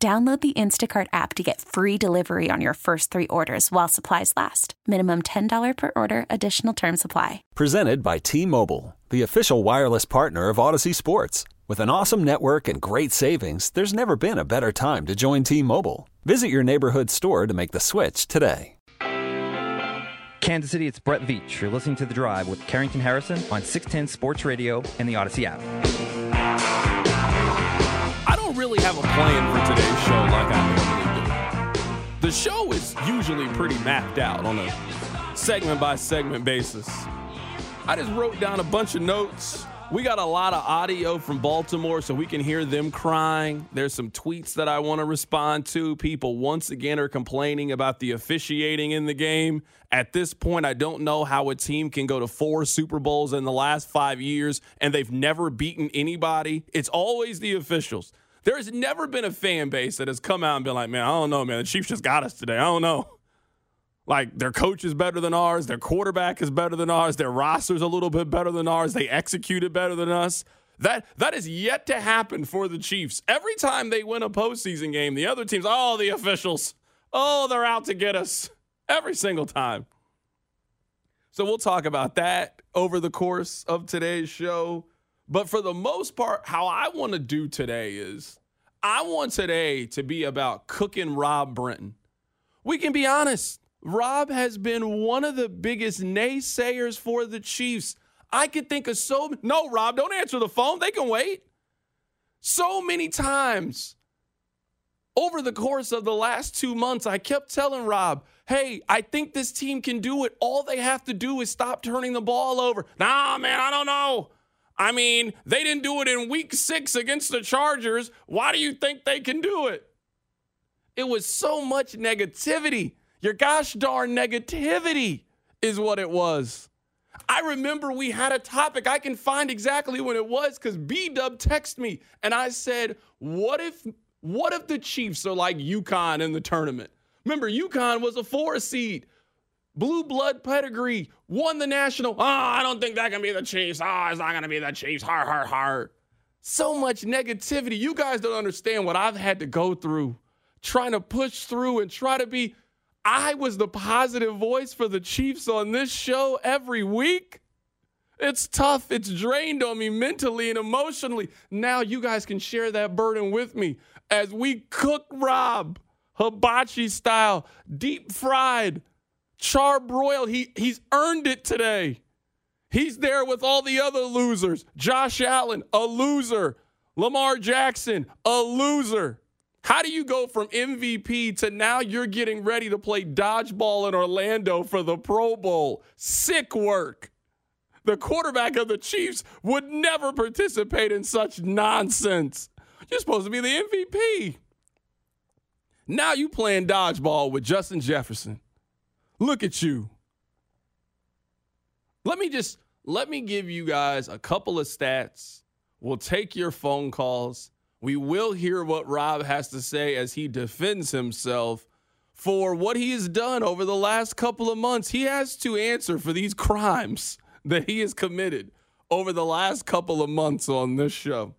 Download the Instacart app to get free delivery on your first three orders while supplies last. Minimum $10 per order, additional term supply. Presented by T Mobile, the official wireless partner of Audacy Sports. With an awesome network and great savings, there's never been a better time to join T Mobile. Visit your neighborhood store to make the switch today. Kansas City, it's Brett Veach. You're listening to The Drive with Carrington Harrison on 610 Sports Radio and the Audacy app really have a plan for today's show like I normally do. The show is usually pretty mapped out on a segment by segment basis. I just wrote down a bunch of notes. We got a lot of audio from Baltimore, so we can hear them crying. There's some tweets that I want to respond to. People once again are complaining about the officiating in the game. At this point, I don't know how a team can go to four Super Bowls in the last five years and they've never beaten anybody. It's always the officials. There has never been a fan base that has come out and been like, man, I don't know, man. The Chiefs just got us today. I don't know. Like their coach is better than ours, their quarterback is better than ours, their roster's a little bit better than ours, they executed better than us. That that is yet to happen for the Chiefs. Every time they win a postseason game, the other teams, oh, the officials, oh, they're out to get us every single time. So we'll talk about that over the course of today's show. But for the most part, how I want to do today is I want today to be about cooking Rob Brenton. We can be honest. Rob has been one of the biggest naysayers for the Chiefs. I could think of so no, Rob, don't answer the phone. They can wait. So many times over the course of the last two months, I kept telling Rob, hey, I think this team can do it. All they have to do is stop turning the ball over. Nah, man, I don't know. I mean, they didn't do it in week six against the Chargers. Why do you think they can do it? It was so much negativity. Your gosh darn negativity is what it was. I remember we had a topic. I can find exactly when it was because B Dub texted me and I said, What if what if the Chiefs are like UConn in the tournament? Remember, UConn was a four seed blue blood pedigree, won the national. Oh, I don't think that can be the Chiefs. Oh, it's not going to be the Chiefs. Har, har, har. So much negativity. You guys don't understand what I've had to go through trying to push through and try to be. I was the positive voice for the Chiefs on this show every week. It's tough. It's drained on me mentally and emotionally. Now you guys can share that burden with me as we cook Rob hibachi style, deep fried Charbroiled, he, he's earned it today. He's there with all the other losers. Josh Allen, a loser. Lamar Jackson, a loser. How do you go from MVP to now you're getting ready to play dodgeball in Orlando for the Pro Bowl? Sick work. The quarterback of the Chiefs would never participate in such nonsense. You're supposed to be the MVP. Now you playing dodgeball with Justin Jefferson. Look at you. Let me just let me give you guys a couple of stats. We'll take your phone calls. We will hear what Rob has to say as he defends himself for what he has done over the last couple of months. He has to answer for these crimes that he has committed over the last couple of months on this show.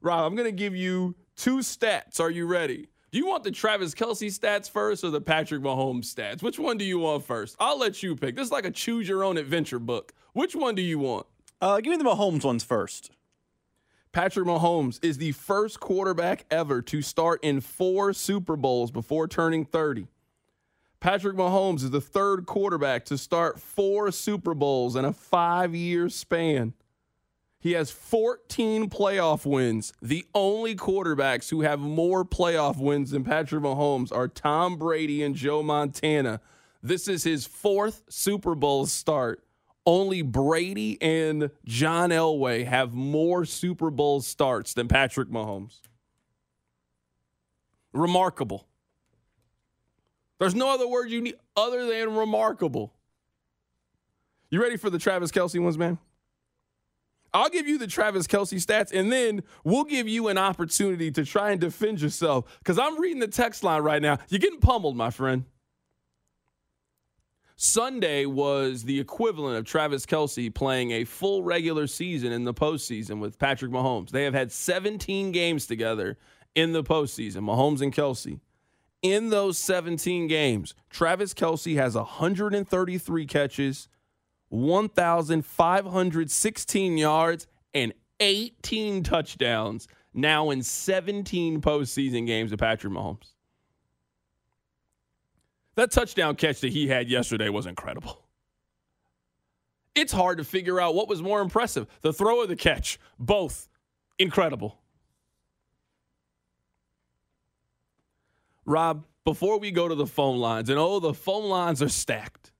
Rob, I'm going to give you two stats. Are you ready? Do you want the Travis Kelce stats first or the Patrick Mahomes stats? Which one do you want first? I'll let you pick. This is like a choose your own adventure book. Which one do you want? Uh, give me the Mahomes ones first. Patrick Mahomes is the first quarterback ever to start in four Super Bowls before turning 30. Patrick Mahomes is the third quarterback to start four Super Bowls in a five year span. He has 14 playoff wins. The only quarterbacks who have more playoff wins than Patrick Mahomes are Tom Brady and Joe Montana. This is his fourth Super Bowl start. Only Brady and John Elway have more Super Bowl starts than Patrick Mahomes. Remarkable. There's no other word you need other than remarkable. You ready for the Travis Kelce ones, man? I'll give you the Travis Kelce stats, and then we'll give you an opportunity to try and defend yourself. Because I'm reading the text line right now. You're getting pummeled, my friend. Sunday was the equivalent of Travis Kelce playing a full regular season in the postseason with Patrick Mahomes. They have had 17 games together in the postseason, Mahomes and Kelce. In those 17 games, Travis Kelce has 133 catches, 1,516 yards, and 18 touchdowns now in 17 postseason games of Patrick Mahomes. That touchdown catch that he had yesterday was incredible. It's hard to figure out what was more impressive the throw or the catch. Both incredible. Rob, before we go to the phone lines, and oh, the phone lines are stacked.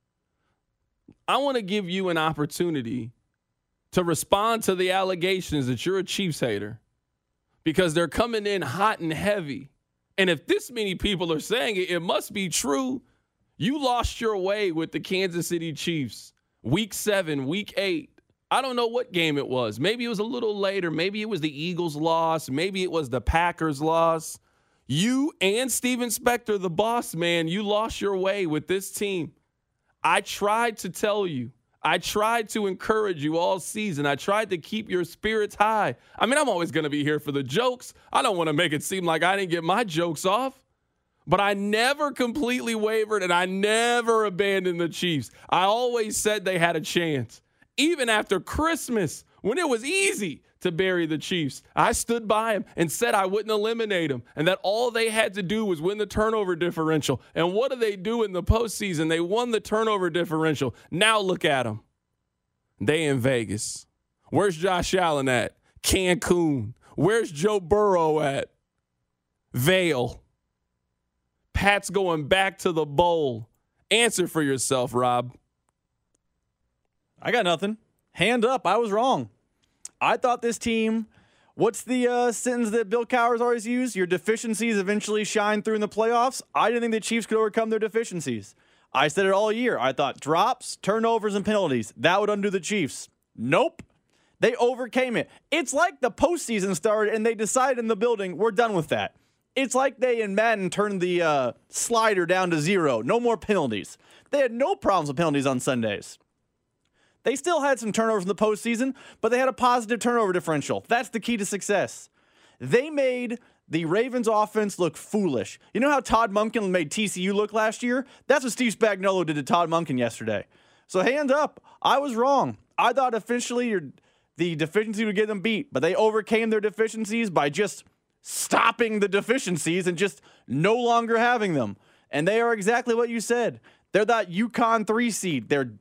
I want to give you an opportunity to respond to the allegations that you're a Chiefs hater because they're coming in hot and heavy. And if this many people are saying it, it must be true. You lost your way with the Kansas City Chiefs week seven, week eight. I don't know what game it was. Maybe it was a little later. Maybe it was the Eagles' loss. Maybe it was the Packers' loss. You and Steven Spector, the boss man, you lost your way with this team. I tried to tell you. I tried to encourage you all season. I tried to keep your spirits high. I mean, I'm always going to be here for the jokes. I don't want to make it seem like I didn't get my jokes off. But I never completely wavered and I never abandoned the Chiefs. I always said they had a chance. Even after Christmas, when it was easy to bury the Chiefs. I stood by him and said I wouldn't eliminate them and that all they had to do was win the turnover differential. And what do they do in the postseason? They won the turnover differential. Now look at them. They in Vegas. Where's Josh Allen at? Cancun. Where's Joe Burrow at? Vail. Pat's going back to the bowl. Answer for yourself, Rob. I got nothing. Hand up. I was wrong. I thought this team. What's the uh, sentence that Bill Cowher's always used? Your deficiencies eventually shine through in the playoffs. I didn't think the Chiefs could overcome their deficiencies. I said it all year. I thought drops, turnovers, and penalties that would undo the Chiefs. Nope. They overcame it. It's like the postseason started and they decided in the building, we're done with that. It's like they in Madden turned the uh, slider down to zero. No more penalties. They had no problems with penalties on Sundays. They still had some turnovers in the postseason, but they had a positive turnover differential. That's the key to success. They made the Ravens offense look foolish. You know how Todd Monken made TCU look last year? That's what Steve Spagnuolo did to Todd Monken yesterday. So hand up, I was wrong. I thought officially the deficiency would get them beat, but they overcame their deficiencies by just stopping the deficiencies and just no longer having them. And they are exactly what you said. They're that UConn three seed. They're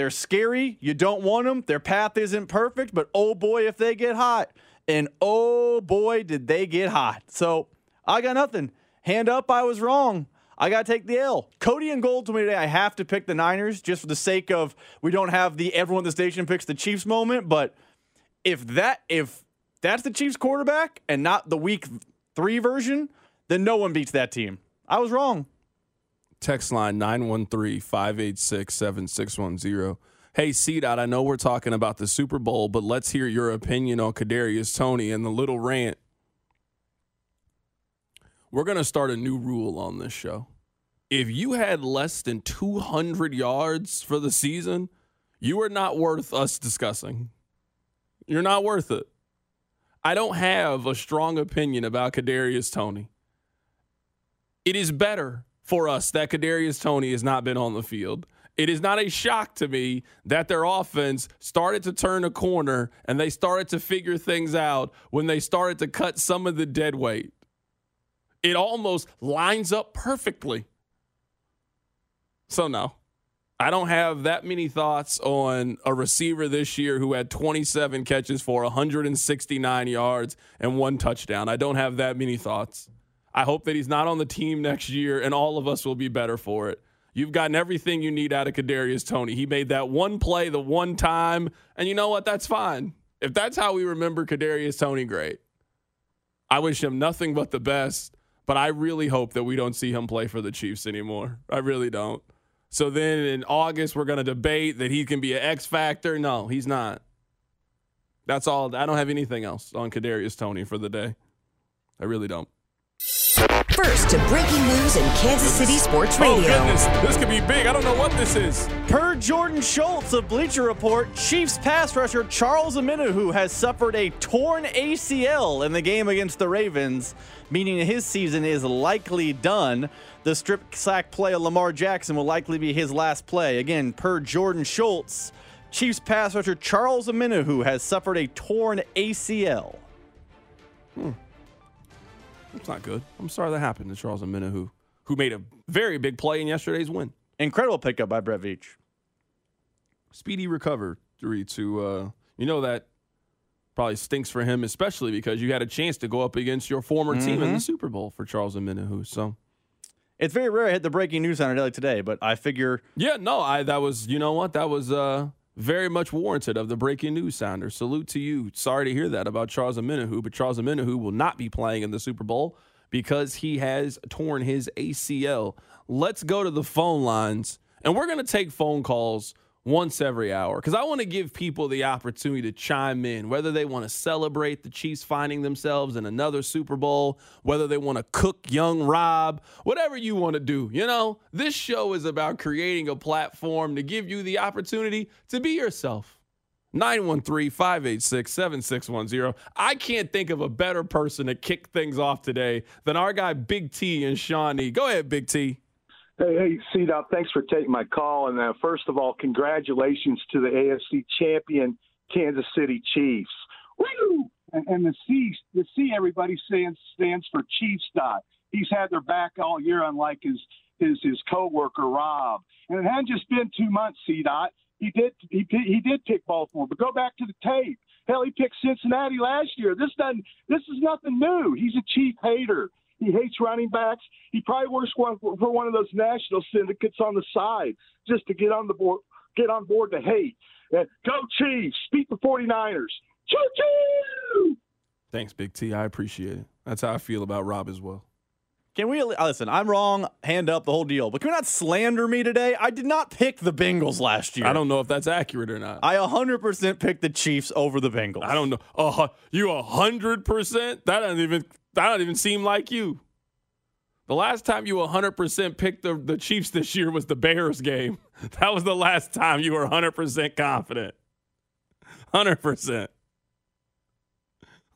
they're scary. You don't want them. Their path isn't perfect, but oh boy, if they get hot. And oh boy, did they get hot. So I got nothing. Hand up, I was wrong. I got to take the L. Cody and Gold told me today I have to pick the Niners just for the sake of we don't have the everyone in the station picks the Chiefs moment. But if that if that's the Chiefs quarterback and not the week three version, then no one beats that team. I was wrong. Text line 913 586 7610. Hey, CDOT, I know we're talking about the Super Bowl, but let's hear your opinion on Kadarius Toney and the little rant. We're going to start a new rule on this show. If you had less than 200 yards for the season, you are not worth us discussing. You're not worth it. I don't have a strong opinion about Kadarius Toney. It is better for us that Kadarius Toney has not been on the field. It is not a shock to me that their offense started to turn a corner and they started to figure things out when they started to cut some of the dead weight. It almost lines up perfectly. So, no, I don't have that many thoughts on a receiver this year who had 27 catches for 169 yards and one touchdown. I don't have that many thoughts. I hope that he's not on the team next year, and all of us will be better for it. You've gotten everything you need out of Kadarius Toney. He made that one play the one time, and you know what? That's fine. If that's how we remember Kadarius Toney, great. I wish him nothing but the best, but I really hope that we don't see him play for the Chiefs anymore. I really don't. So then in August, we're going to debate that he can be an X factor. No, he's not. That's all. I don't have anything else on Kadarius Toney for the day. I really don't. First to breaking news in Kansas City Sports oh, Radio. Oh goodness, this could be big. I don't know what this is. Per Jordan Schultz of Bleacher Report, Chiefs pass rusher Charles Omenihu has suffered a torn ACL in the game against the Ravens, meaning his season is likely done. The strip sack play of Lamar Jackson will likely be his last play. Again, per Jordan Schultz, Chiefs pass rusher Charles Omenihu has suffered a torn ACL. Hmm. It's not good. I'm sorry that happened to Charles Omenihu, who made a very big play in yesterday's win. Incredible pickup by Brett Veach. Speedy recovery to, uh, you know, that probably stinks for him, especially because you had a chance to go up against your former team in the Super Bowl for Charles Omenihu. So, It's very rare I hit the breaking news on a daily today, but I figure yeah, no, I that was, you know what, that was uh, very much warranted of the breaking news sounder. Salute to you. Sorry to hear that about Charles Omenihu, but Charles Omenihu will not be playing in the Super Bowl because he has torn his ACL. Let's go to the phone lines, and we're going to take phone calls once every hour because I want to give people the opportunity to chime in, whether they want to celebrate the Chiefs finding themselves in another Super Bowl, whether they want to cook young Rob, whatever you want to do. You know, this show is about creating a platform to give you the opportunity to be yourself. 913 586 7610. I can't think of a better person to kick things off today than our guy Big T and Shawnee. Go ahead, Big T. Hey, hey, C-Dot, thanks for taking my call. And uh, first of all, congratulations to the AFC champion Kansas City Chiefs. Woo! And, and the C, the C, everybody stands stands for Chiefs. Dot. He's had their back all year, unlike his his his coworker Rob. And it hadn't just been two months. C. Dot. He did he he did pick Baltimore, but go back to the tape. Hell, he picked Cincinnati last year. This doesn't. This is nothing new. He's a chief hater. He hates running backs. He probably works for one of those national syndicates on the side just to get on the board, get on board to hate. Uh, go Chiefs! Beat the 49ers! Choo choo! Thanks, Big T. I appreciate it. That's how I feel about Rob as well. Can we uh, listen? I'm wrong. Hand up the whole deal. But can we not slander me today? I did not pick the Bengals last year. I don't know if that's accurate or not. I 100% picked the Chiefs over the Bengals. I don't know. Uh, you hundred percent? That doesn't even that don't even seem like you. The last time you 100% picked the, the Chiefs this year was the Bears game. That was the last time you were 100% confident. 100%.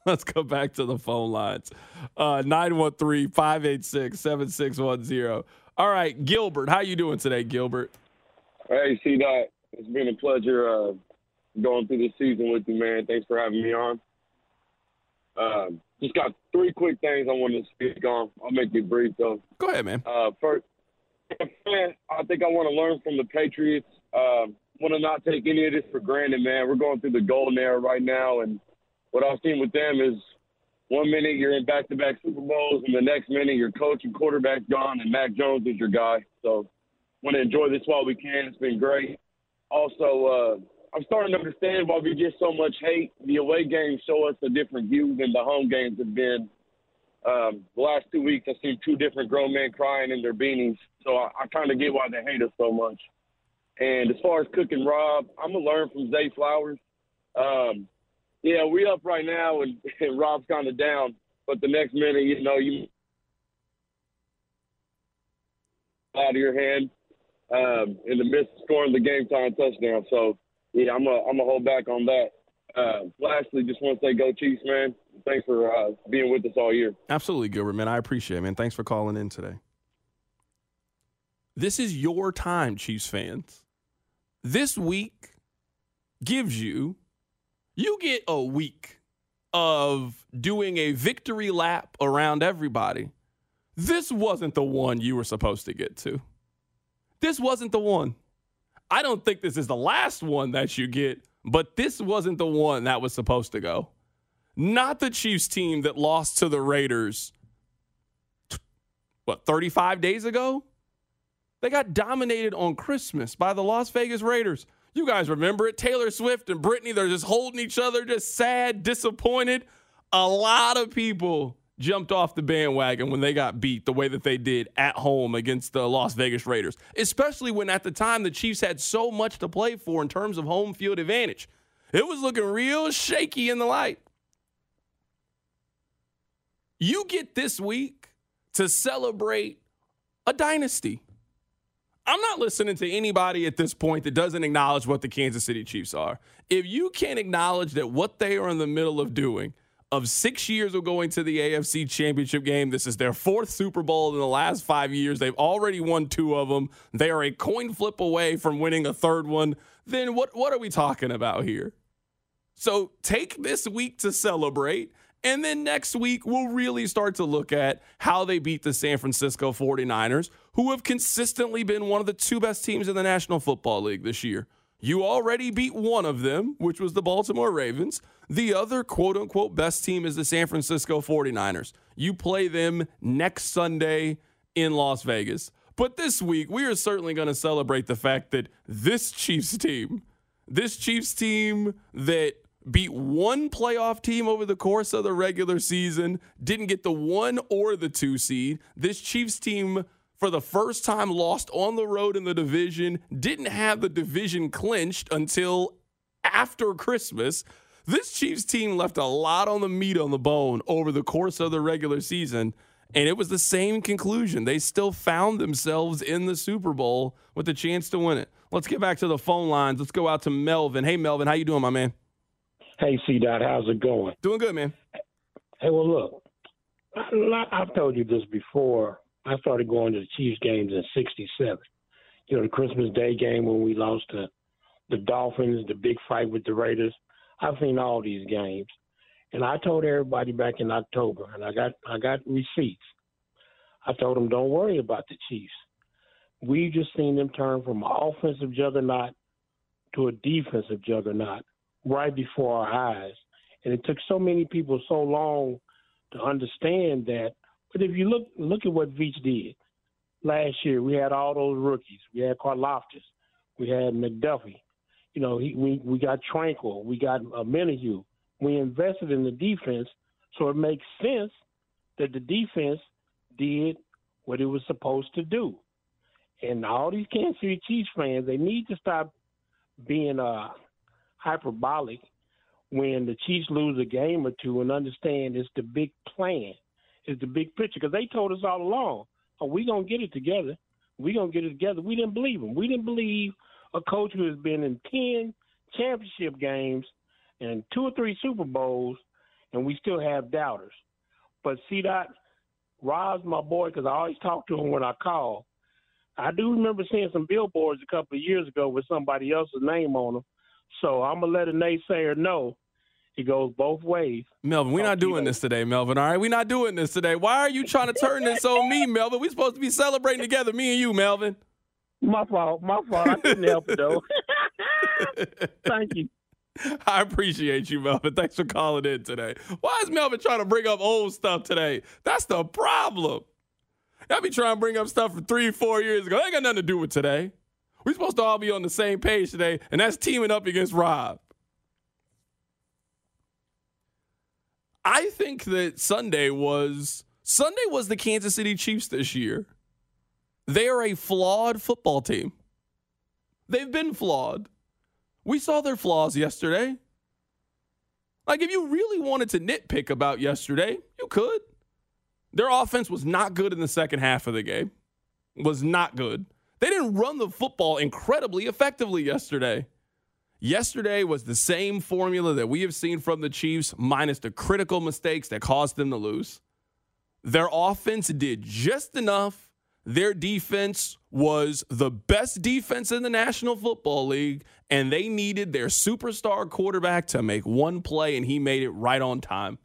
Let's go back to the phone lines. Uh, 913 586 7610. All right, Gilbert. How you doing today, Gilbert? Hey, C Dot. It's been a pleasure uh, going through this season with you, man. Thanks for having me on. Um, just got three quick things I wanted to speak on. I'll make it brief, though. Go ahead, man. Uh, first, man, I think I want to learn from the Patriots. Um, want to not take any of this for granted, man. We're going through the golden era right now, and what I've seen with them is one minute you're in back-to-back Super Bowls, and the next minute your coach and quarterback's gone, and Mac Jones is your guy. So, want to enjoy this while we can. It's been great. Also, uh, I'm starting to understand why we get so much hate. The away games show us a different view than the home games have been. Um, the last two weeks, I've seen two different grown men crying in their beanies, so I, I kind of get why they hate us so much. And as far as cooking Rob, I'm gonna learn from Zay Flowers. Um, yeah, we up right now, and, and Rob's kind of down. But the next minute, you know, you out of your hand um, in the midst of scoring the game time touchdown. So yeah, I'm going a I'm a hold back on that. Uh, lastly, just want to say go Chiefs, man. Thanks for uh, being with us all year. Absolutely, Gilbert, man. I appreciate it, man. Thanks for calling in today. This is your time, Chiefs fans. This week gives you, you get a week of doing a victory lap around everybody. This wasn't the one you were supposed to get to. This wasn't the one. I don't think this is the last one that you get, but this wasn't the one that was supposed to go. Not the Chiefs team that lost to the Raiders, what, 35 days ago? They got dominated on Christmas by the Las Vegas Raiders. You guys remember it? Taylor Swift and Brittany, they're just holding each other, just sad, disappointed. A lot of people jumped off the bandwagon when they got beat the way that they did at home against the Las Vegas Raiders, especially when at the time the Chiefs had so much to play for in terms of home field advantage. It was looking real shaky in the light. You get this week to celebrate a dynasty. I'm not listening to anybody at this point that doesn't acknowledge what the Kansas City Chiefs are. If you can't acknowledge that what they are in the middle of doing, of six years of going to the AFC Championship game, this is their fourth Super Bowl in the last five years. They've already won two of them. They are a coin flip away from winning a third one. Then what, what are we talking about here? So take this week to celebrate. And then next week, we'll really start to look at how they beat the San Francisco 49ers, who have consistently been one of the two best teams in the National Football League this year. You already beat one of them, which was the Baltimore Ravens. The other quote unquote best team is the San Francisco 49ers. You play them next Sunday in Las Vegas. But this week, we are certainly going to celebrate the fact that this Chiefs team, this Chiefs team that beat one playoff team over the course of the regular season, didn't get the one or the two seed. This Chiefs team, for the first time, lost on the road in the division, didn't have the division clinched until after Christmas. This Chiefs team left a lot on the meat on the bone over the course of the regular season. And it was the same conclusion. They still found themselves in the Super Bowl with a chance to win it. Let's get back to the phone lines. Let's go out to Melvin. Hey, Melvin, how you doing, my man? Hey, C. Dot, how's it going? Doing good, man. Hey, well, look, I've told you this before. I started going to the Chiefs games in '67. You know, the Christmas Day game when we lost to the Dolphins, the big fight with the Raiders. I've seen all these games, and I told everybody back in October, and I got I got receipts. I told them, don't worry about the Chiefs. We've just seen them turn from an offensive juggernaut to a defensive juggernaut right before our eyes. And it took so many people so long to understand that. But if you look look at what Veach did last year, we had all those rookies. We had Karlaftis, we had McDuffie. You know, he, we we got Tranquill. we got uh, Menahue. We invested in the defense, so it makes sense that the defense did what it was supposed to do. And all these Kansas City Chiefs fans, they need to stop being uh, hyperbolic when the Chiefs lose a game or two and understand it's the big plan, it's the big picture. Because they told us all along, "Oh, we gonna get it together. We gonna get it together." We didn't believe them. We didn't believe a coach who has been in ten championship games and two or three Super Bowls, and we still have doubters. But see that Rob's my boy because I always talk to him when I call. I do remember seeing some billboards a couple of years ago with somebody else's name on them so I'm gonna let a naysayer know it goes both ways. Melvin, we're not doing this today, Melvin. All right, we're not doing this today. Why are you trying to turn this on me, Melvin? We're supposed to be celebrating together, me and you, Melvin. My fault. My fault. I couldn't help it though. Thank you. I appreciate you, Melvin. Thanks for calling in today. Why is Melvin trying to bring up old stuff today? That's the problem. I be trying to bring up stuff from three, four years ago. That ain't got nothing to do with today. We're supposed to all be on the same page today, and that's teaming up against Rob. I think that Sunday was Sunday was the Kansas City Chiefs this year. They are a flawed football team. They've been flawed. We saw their flaws yesterday. Like if you really wanted to nitpick about yesterday, you could. Their offense was not good in the second half of the game. Was not good. They didn't run the football incredibly effectively yesterday. Yesterday was the same formula that we have seen from the Chiefs, minus the critical mistakes that caused them to lose. Their offense did just enough. Their defense was the best defense in the National Football League, and they needed their superstar quarterback to make one play, and he made it right on time.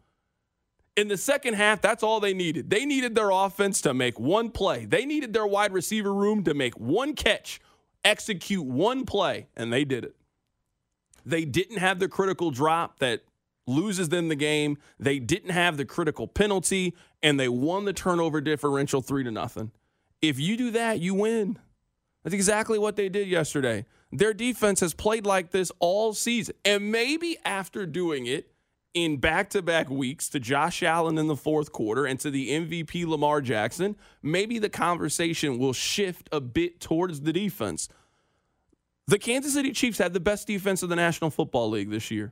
In the second half, that's all they needed. They needed their offense to make one play. They needed their wide receiver room to make one catch, execute one play, and they did it. They didn't have the critical drop that loses them the game. They didn't have the critical penalty, and they won the turnover differential three to nothing. If you do that, you win. That's exactly what they did yesterday. Their defense has played like this all season. And maybe after doing it in back to back weeks to Josh Allen in the fourth quarter and to the MVP Lamar Jackson, maybe the conversation will shift a bit towards the defense. The Kansas City Chiefs had the best defense of the National Football League this year.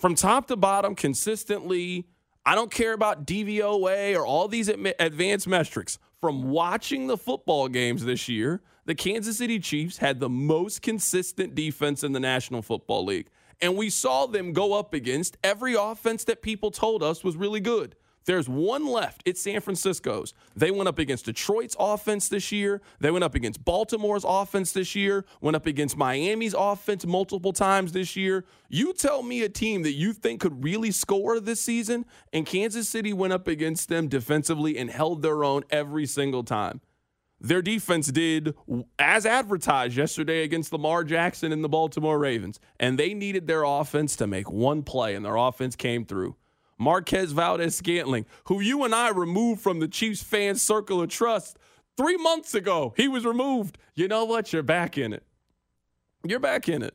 From top to bottom, consistently, I don't care about DVOA or all these advanced metrics. From watching the football games this year, the Kansas City Chiefs had the most consistent defense in the National Football League. And we saw them go up against every offense that people told us was really good. There's one left. It's San Francisco's. They went up against Detroit's offense this year. They went up against Baltimore's offense this year. Went up against Miami's offense multiple times this year. You tell me a team that you think could really score this season, and Kansas City went up against them defensively and held their own every single time. Their defense did as advertised yesterday against Lamar Jackson and the Baltimore Ravens, and they needed their offense to make one play, and their offense came through. Marquez Valdes Scantling, who you and I removed from the Chiefs fan circle of trust three months ago. He was removed. You know what? You're back in it. You're back in it.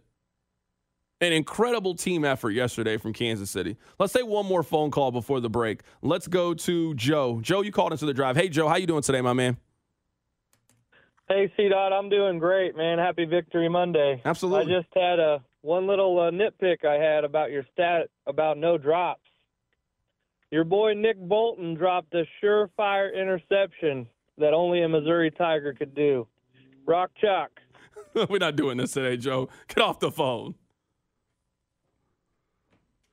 An incredible team effort yesterday from Kansas City. Let's take one more phone call before the break. Let's go to Joe. Joe, you called into the drive. Hey, Joe, how you doing today, my man? Hey, C Dot, I'm doing great, man. Happy Victory Monday. Absolutely. I just had a one little uh, nitpick I had about your stat about no drops. Your boy Nick Bolton dropped a surefire interception that only a Missouri Tiger could do. Rock chalk. We're not doing this today, Joe. Get off the phone.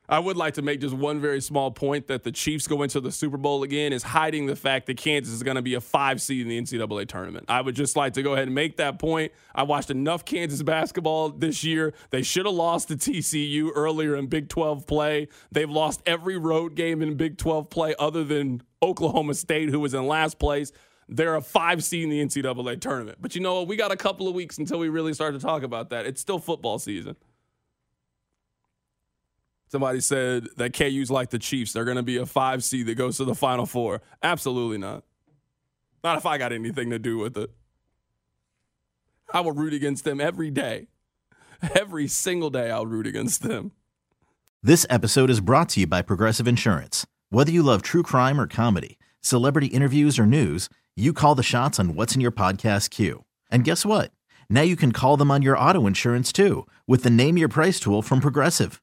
I would like to make just one very small point that the Chiefs go into the Super Bowl again is hiding the fact that Kansas is going to be a five seed in the NCAA tournament. I would just like to go ahead and make that point. I watched enough Kansas basketball this year. They should have lost to TCU earlier in Big 12 play. They've lost every road game in Big 12 play other than Oklahoma State, who was in last place. They're a five seed in the NCAA tournament. But you know what? We got a couple of weeks until we really start to talk about that. It's still football season. Somebody said that KU's like the Chiefs. They're going to be a five seed that goes to the Final Four. Absolutely not. Not if I got anything to do with it. I will root against them every day. Every single day, I'll root against them. This episode is brought to you by Progressive Insurance. Whether you love true crime or comedy, celebrity interviews or news, you call the shots on what's in your podcast queue. And guess what? Now you can call them on your auto insurance too with the Name Your Price tool from Progressive.